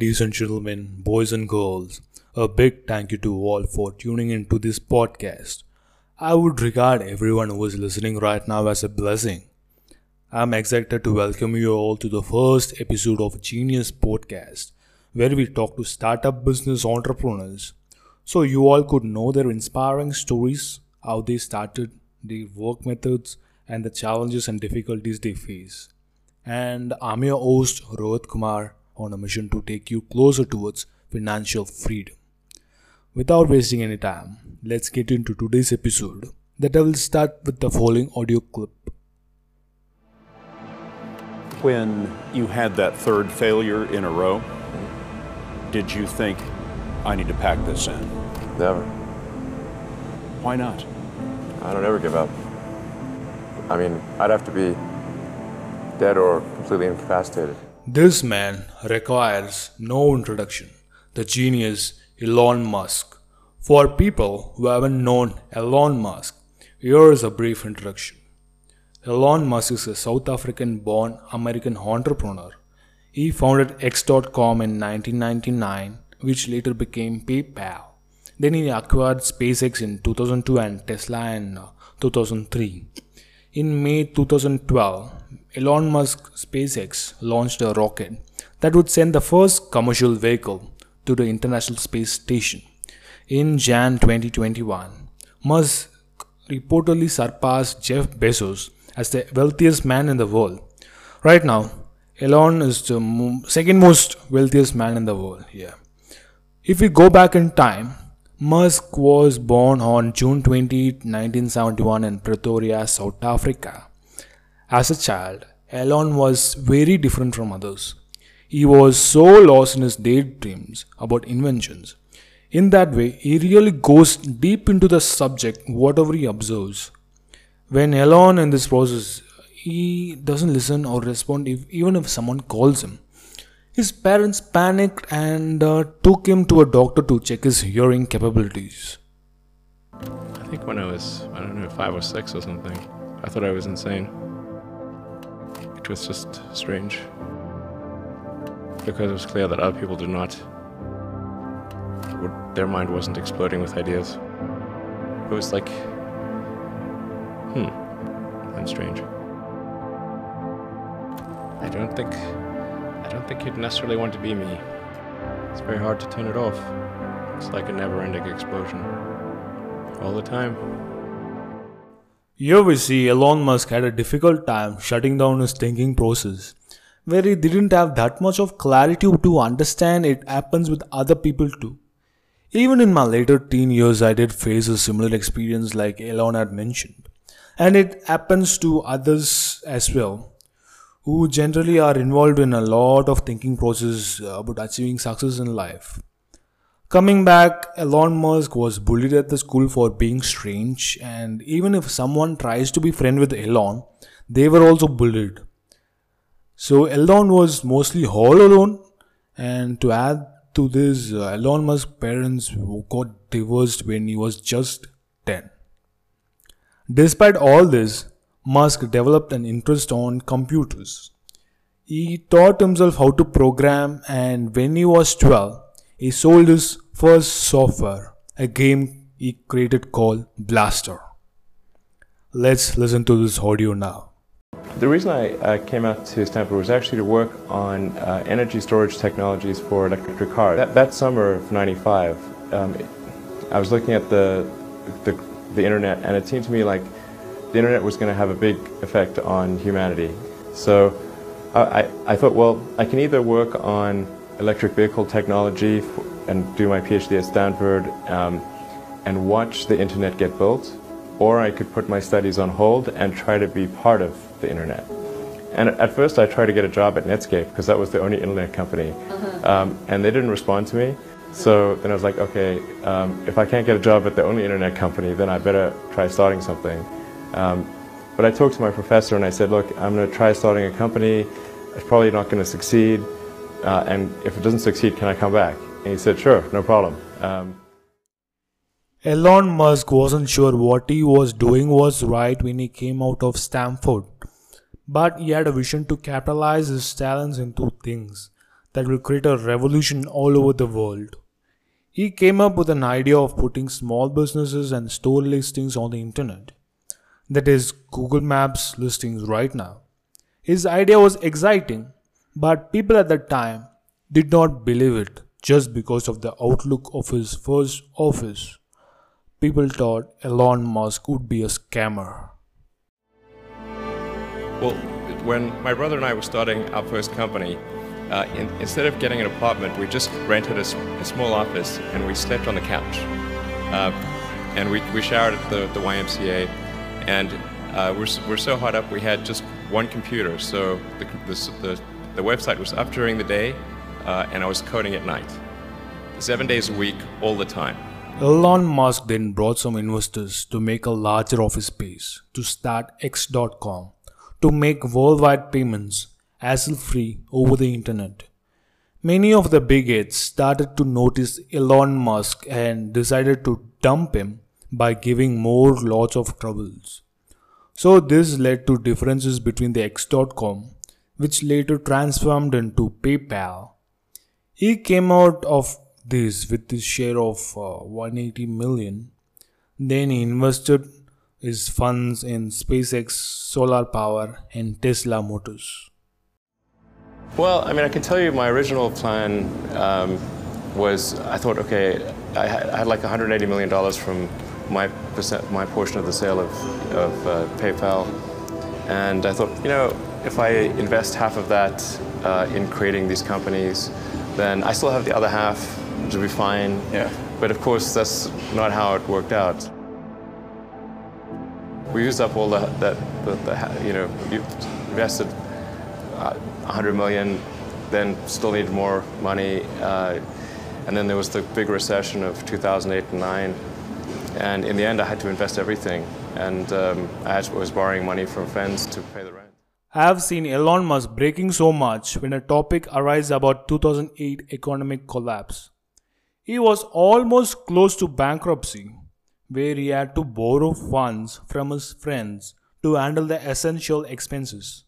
Ladies and gentlemen, boys and girls, a big thank you to all for tuning into this podcast. I would regard everyone who is listening right now as a blessing. I'm excited to welcome you all to the first episode of Genius Podcast, where we talk to startup business entrepreneurs so you all could know their inspiring stories, how they started, their work methods, and the challenges and difficulties they face. And I'm your host, Rohit Kumar on a mission to take you closer towards financial freedom. Without wasting any time, let's get into today's episode that I will start with the following audio clip. When you had that third failure in a row, did you think, I need to pack this in? Never. Why not? I don't ever give up. I mean, I'd have to be dead or completely incapacitated. This man requires no introduction. The genius Elon Musk. For people who haven't known Elon Musk, here is a brief introduction. Elon Musk is a South African born American entrepreneur. He founded X.com in 1999, which later became PayPal. Then he acquired SpaceX in 2002 and Tesla in uh, 2003. In May 2012, Elon Musk SpaceX launched a rocket that would send the first commercial vehicle to the International Space Station. In Jan 2021, Musk reportedly surpassed Jeff Bezos as the wealthiest man in the world. Right now, Elon is the second most wealthiest man in the world. Yeah. If we go back in time, Musk was born on June 20, 1971 in Pretoria, South Africa. As a child, Elon was very different from others. He was so lost in his daydreams about inventions. In that way, he really goes deep into the subject, whatever he observes. When Elon in this process, he doesn't listen or respond if, even if someone calls him. His parents panicked and uh, took him to a doctor to check his hearing capabilities. I think when I was, I don't know, five or six or something, I thought I was insane. It was just strange. Because it was clear that other people did not. Their mind wasn't exploding with ideas. It was like, hmm, that's strange. I don't think, I don't think you'd necessarily want to be me. It's very hard to turn it off. It's like a never-ending explosion. All the time. Here we see Elon Musk had a difficult time shutting down his thinking process, where he didn't have that much of clarity to understand it happens with other people too. Even in my later teen years, I did face a similar experience like Elon had mentioned, and it happens to others as well, who generally are involved in a lot of thinking process uh, about achieving success in life. Coming back, Elon Musk was bullied at the school for being strange, and even if someone tries to be friend with Elon, they were also bullied. So Elon was mostly all alone, and to add to this, uh, Elon Musk's parents got divorced when he was just 10. Despite all this, Musk developed an interest on computers. He taught himself how to program, and when he was 12, he sold his first software, a game he created called Blaster. Let's listen to this audio now. The reason I came out to Stanford was actually to work on uh, energy storage technologies for electric cars. That, that summer of '95, um, I was looking at the, the the internet, and it seemed to me like the internet was going to have a big effect on humanity. So I, I, thought, well, I can either work on electric vehicle technology and do my PhD at Stanford um, and watch the internet get built, or I could put my studies on hold and try to be part of the internet. And at first, I tried to get a job at Netscape because that was the only internet company, um, and they didn't respond to me. So then I was like, okay, um, if I can't get a job at the only internet company, then I better try starting something. Um, but I talked to my professor and I said, look, I'm going to try starting a company. It's probably not going to succeed, uh, and if it doesn't succeed, can I come back? And he said, sure, no problem. Um, Elon Musk wasn't sure what he was doing was right when he came out of Stanford, but he had a vision to capitalize his talents into things that will create a revolution all over the world. He came up with an idea of putting small businesses and store listings on the internet. That is Google Maps listings right now. His idea was exciting, but people at the time did not believe it just because of the outlook of his first office. People thought Elon Musk would be a scammer. Well, when my brother and I were starting our first company, uh, in, instead of getting an apartment, we just rented a, a small office and we slept on the couch. Uh, and we, we showered at the, the YMCA. And uh, we're, we're so hot up, we had just one computer. So the, the, the, the website was up during the day, uh, and I was coding at night. Seven days a week, all the time. Elon Musk then brought some investors to make a larger office space to start X.com to make worldwide payments hassle free over the internet. Many of the big heads started to notice Elon Musk and decided to dump him by giving more lots of troubles. So this led to differences between the X.com, which later transformed into PayPal. He came out of this with his share of uh, 180 million. Then he invested his funds in SpaceX, solar power, and Tesla Motors. Well, I mean, I can tell you my original plan um, was I thought, okay, I had, I had like 180 million dollars from my percent, my portion of the sale of, of uh, PayPal, and I thought, you know, if I invest half of that uh, in creating these companies, then I still have the other half to be fine. Yeah. But of course, that's not how it worked out. We used up all the, that, the, the you know, you invested uh, 100 million, then still needed more money. Uh, and then there was the big recession of 2008 and 9. And in the end, I had to invest everything. And um, I was borrowing money from friends to pay the rent. I have seen Elon Musk breaking so much when a topic arises about 2008 economic collapse. He was almost close to bankruptcy, where he had to borrow funds from his friends to handle the essential expenses.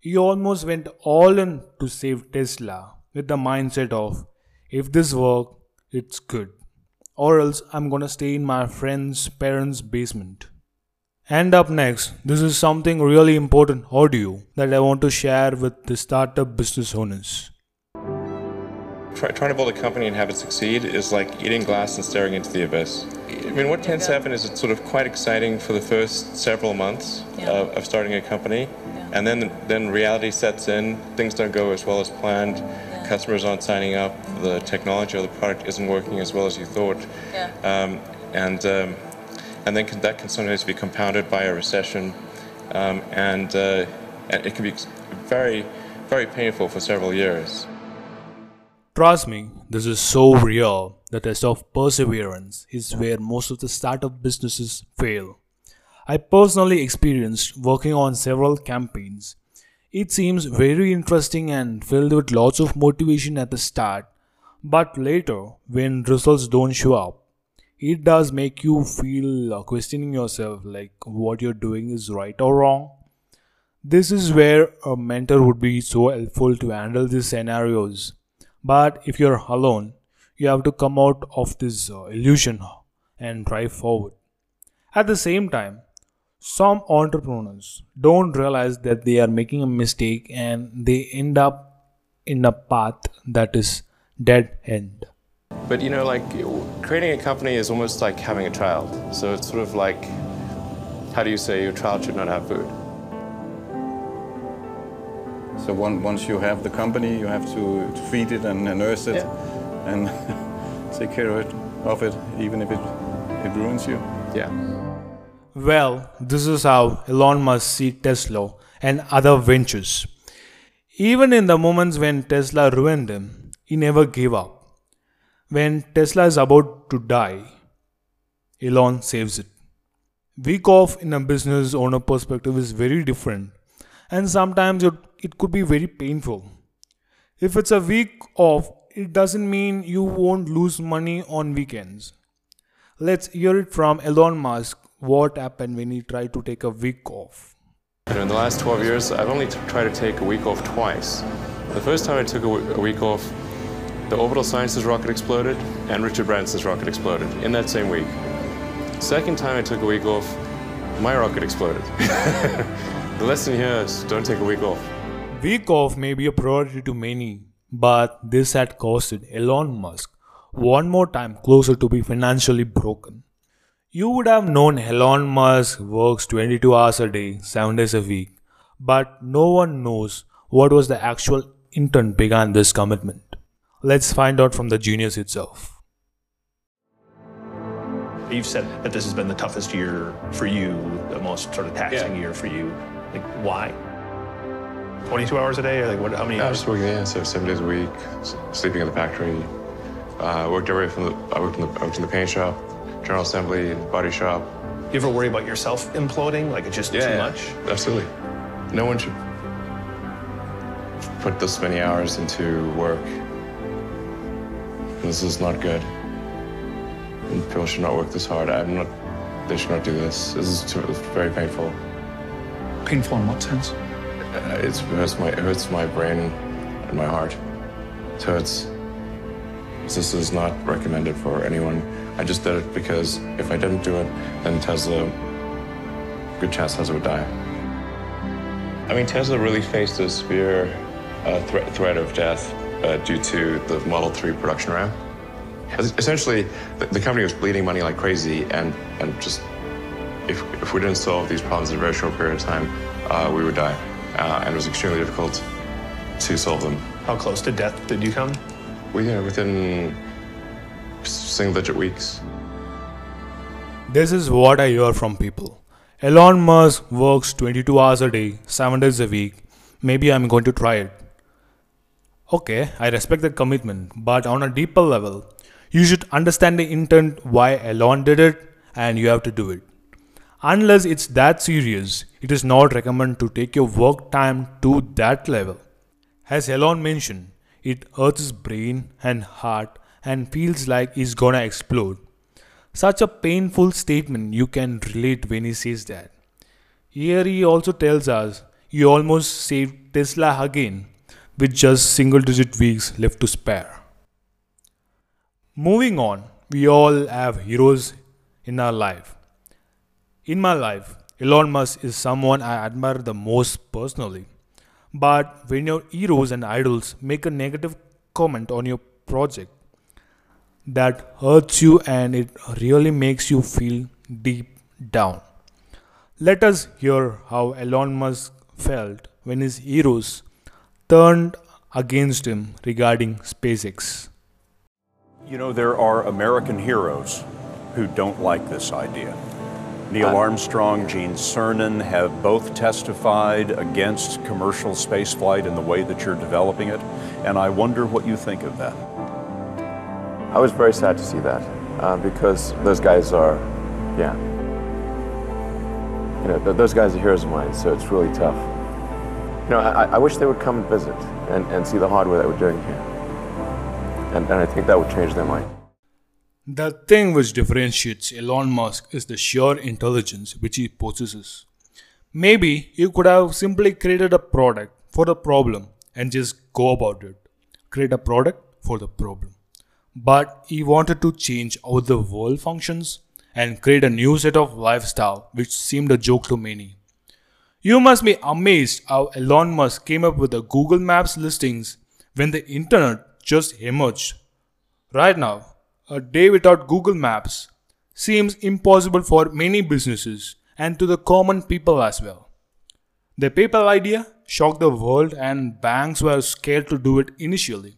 He almost went all in to save Tesla with the mindset of if this works, it's good, or else I'm gonna stay in my friend's parents' basement. And up next, this is something really important audio that I want to share with the startup business owners. Try, trying to build a company and have it succeed is like eating glass and staring into the abyss. I mean, what tends to happen is it's sort of quite exciting for the first several months Yeah. of, of starting a company, and then then reality sets in. Things don't go as well as planned. Customers aren't signing up. The technology or the product isn't working as well as you thought. Yeah. Um, and um, and then can, that can sometimes be compounded by a recession, um, and, uh, and it can be very very painful for several years. Trust me, this is so real. The test of perseverance is where most of the startup businesses fail. I personally experienced working on several campaigns. It seems very interesting and filled with lots of motivation at the start, but later, when results don't show up, it does make you feel uh, questioning yourself like what you're doing is right or wrong. This is where a mentor would be so helpful to handle these scenarios. But if you're alone, you have to come out of this uh, illusion and drive forward. At the same time, some entrepreneurs don't realize that they are making a mistake and they end up in a path that is dead end. But you know, like creating a company is almost like having a child. So it's sort of like, how do you say your child should not have food? So one, once you have the company, you have to, to feed it and, and nurse it and take care of it, of it, even if it, it ruins you. Yeah. Well, this is how Elon Musk sees Tesla and other ventures. Even in the moments when Tesla ruined him, he never gave up. When Tesla is about to die, Elon saves it. Week off in a business owner perspective is very different, and sometimes it, it could be very painful. If it's a week off, it doesn't mean you won't lose money on weekends. Let's hear it from Elon Musk what happened when he tried to take a week off. In the last 12 years, I've only t- tried to take a week off twice. The first time I took a, w- a week off, the Orbital Sciences rocket exploded and Richard Branson's rocket exploded in that same week. Second time I took a week off, my rocket exploded. the lesson here is don't take a week off. Week off may be a priority to many, but this had costed Elon Musk one more time closer to be financially broken. You would have known Elon Musk works 22 hours a day, 7 days a week, but no one knows what was the actual intent behind this commitment. Let's find out from the genius itself. You've said that this has been the toughest year for you, the most sort of taxing Yeah. year for you. Like, why? 22 hours a day? Or like, what, how many hours? I hours? was working, yeah, so seven days a week, sleeping in the factory. Uh, worked everywhere from the, I worked in the, I worked in the paint shop, general assembly, body shop. You ever worry about yourself imploding? Like, it's just too much? Absolutely. No one should put this many hours into work. This is not good. And people should not work this hard. I'm not, they should not do this. This is too, it's very painful. Painful in what sense? Uh, It's, it hurts my, it hurts my brain and my heart. It hurts. This is not recommended for anyone. I just did it because if I didn't do it, then Tesla, good chance Tesla would die. I mean, Tesla really faced a severe uh, threat, threat of death uh, due to the Model 3 production ramp. Essentially, the, the company was bleeding money like crazy, and, and just if, if we didn't solve these problems in a very short period of time, uh, we would die. Uh, and it was extremely difficult to solve them. How close to death did you come? We, you know, within single digit weeks. This is what I hear from people. Elon Musk works 22 hours a day, 7 days a week. Maybe I'm going to try it. Okay, I respect that commitment, but on a deeper level, you should understand the intent why Elon did it and you have to do it. Unless it's that serious, it is not recommended to take your work time to that level. As Elon mentioned, it hurts his brain and heart and feels like he's gonna explode. Such a painful statement you can relate when he says that. Here he also tells us he almost saved Tesla again with just single digit weeks left to spare. Moving on, we all have heroes in our life. In my life, Elon Musk is someone I admire the most personally. But when your heroes and idols make a negative comment on your project, that hurts you and it really makes you feel deep down. Let us hear how Elon Musk felt when his heroes turned against him regarding SpaceX. You know, there are American heroes who don't like this idea. Neil Armstrong, Gene Cernan have both testified against commercial spaceflight in the way that you're developing it, and I wonder what you think of that. I was very sad to see that uh, because those guys are, yeah. You know, th- those guys are heroes of mine, so it's really tough. You know, I, I wish they would come and visit and, and see the hardware that we're doing here. And, and I think that would change their mind. The thing which differentiates Elon Musk is the sheer intelligence which he possesses. Maybe you could have simply created a product for the problem and just go about it. Create a product for the problem. But he wanted to change how the world functions and create a new set of lifestyle which seemed a joke to many. You must be amazed how Elon Musk came up with the Google Maps listings when the internet just emerged. Right now, a day without Google Maps seems impossible for many businesses and to the common people as well. The PayPal idea shocked the world and banks were scared to do it initially.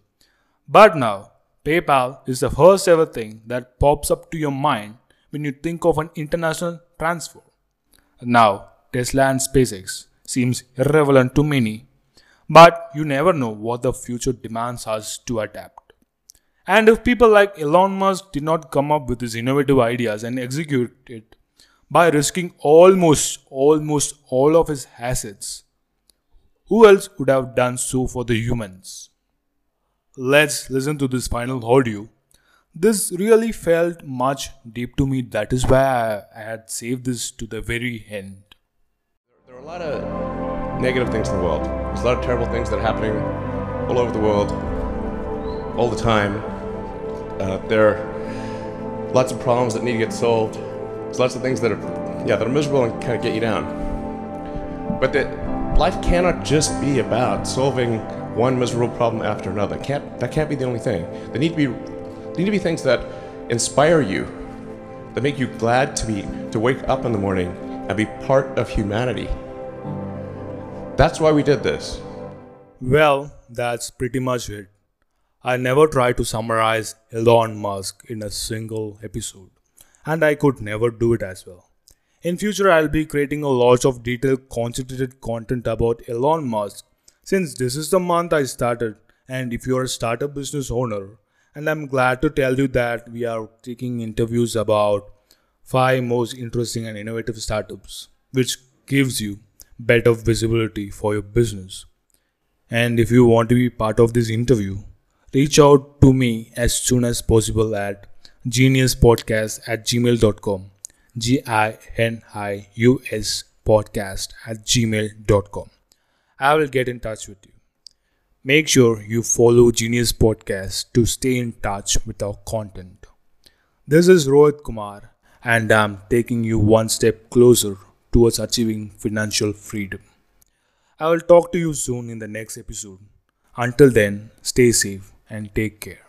But now, PayPal is the first ever thing that pops up to your mind when you think of an international transfer. Now, Tesla and SpaceX seems irrelevant to many, but you never know what the future demands us to adapt. And if people like Elon Musk did not come up with these innovative ideas and execute it by risking almost almost all of his assets, who else would have done so for the humans? Let's listen to this final audio. This really felt much deep to me. That is why I had saved this to the very end. There are a lot of negative things in the world. There's a lot of terrible things that are happening all over the world, all the time. Uh, there are lots of problems that need to get solved. There's lots of things that are, yeah, that are miserable and kind of get you down. But that life cannot just be about solving one miserable problem after another. Can't, that can't be the only thing. There need to be, there need to be things that inspire you, that make you glad to be to wake up in the morning and be part of humanity. That's why we did this. Well, that's pretty much it. I never try to summarize Elon Musk in a single episode, and I could never do it as well. In future, I'll be creating a lot of detailed, concentrated content about Elon Musk since this is the month I started. And if you're a startup business owner, and I'm glad to tell you that we are taking interviews about five most interesting and innovative startups, which gives you better visibility for your business. And if you want to be part of this interview, reach out to me as soon as possible at geniuspodcast at gmail.com. G I N I U S podcast at gmail.com. I will get in touch with you. Make sure you follow Genius Podcast to stay in touch with our content. This is Rohit Kumar, and I'm taking you one step closer towards achieving financial freedom. I will talk to you soon in the next episode. Until then, stay safe and take care.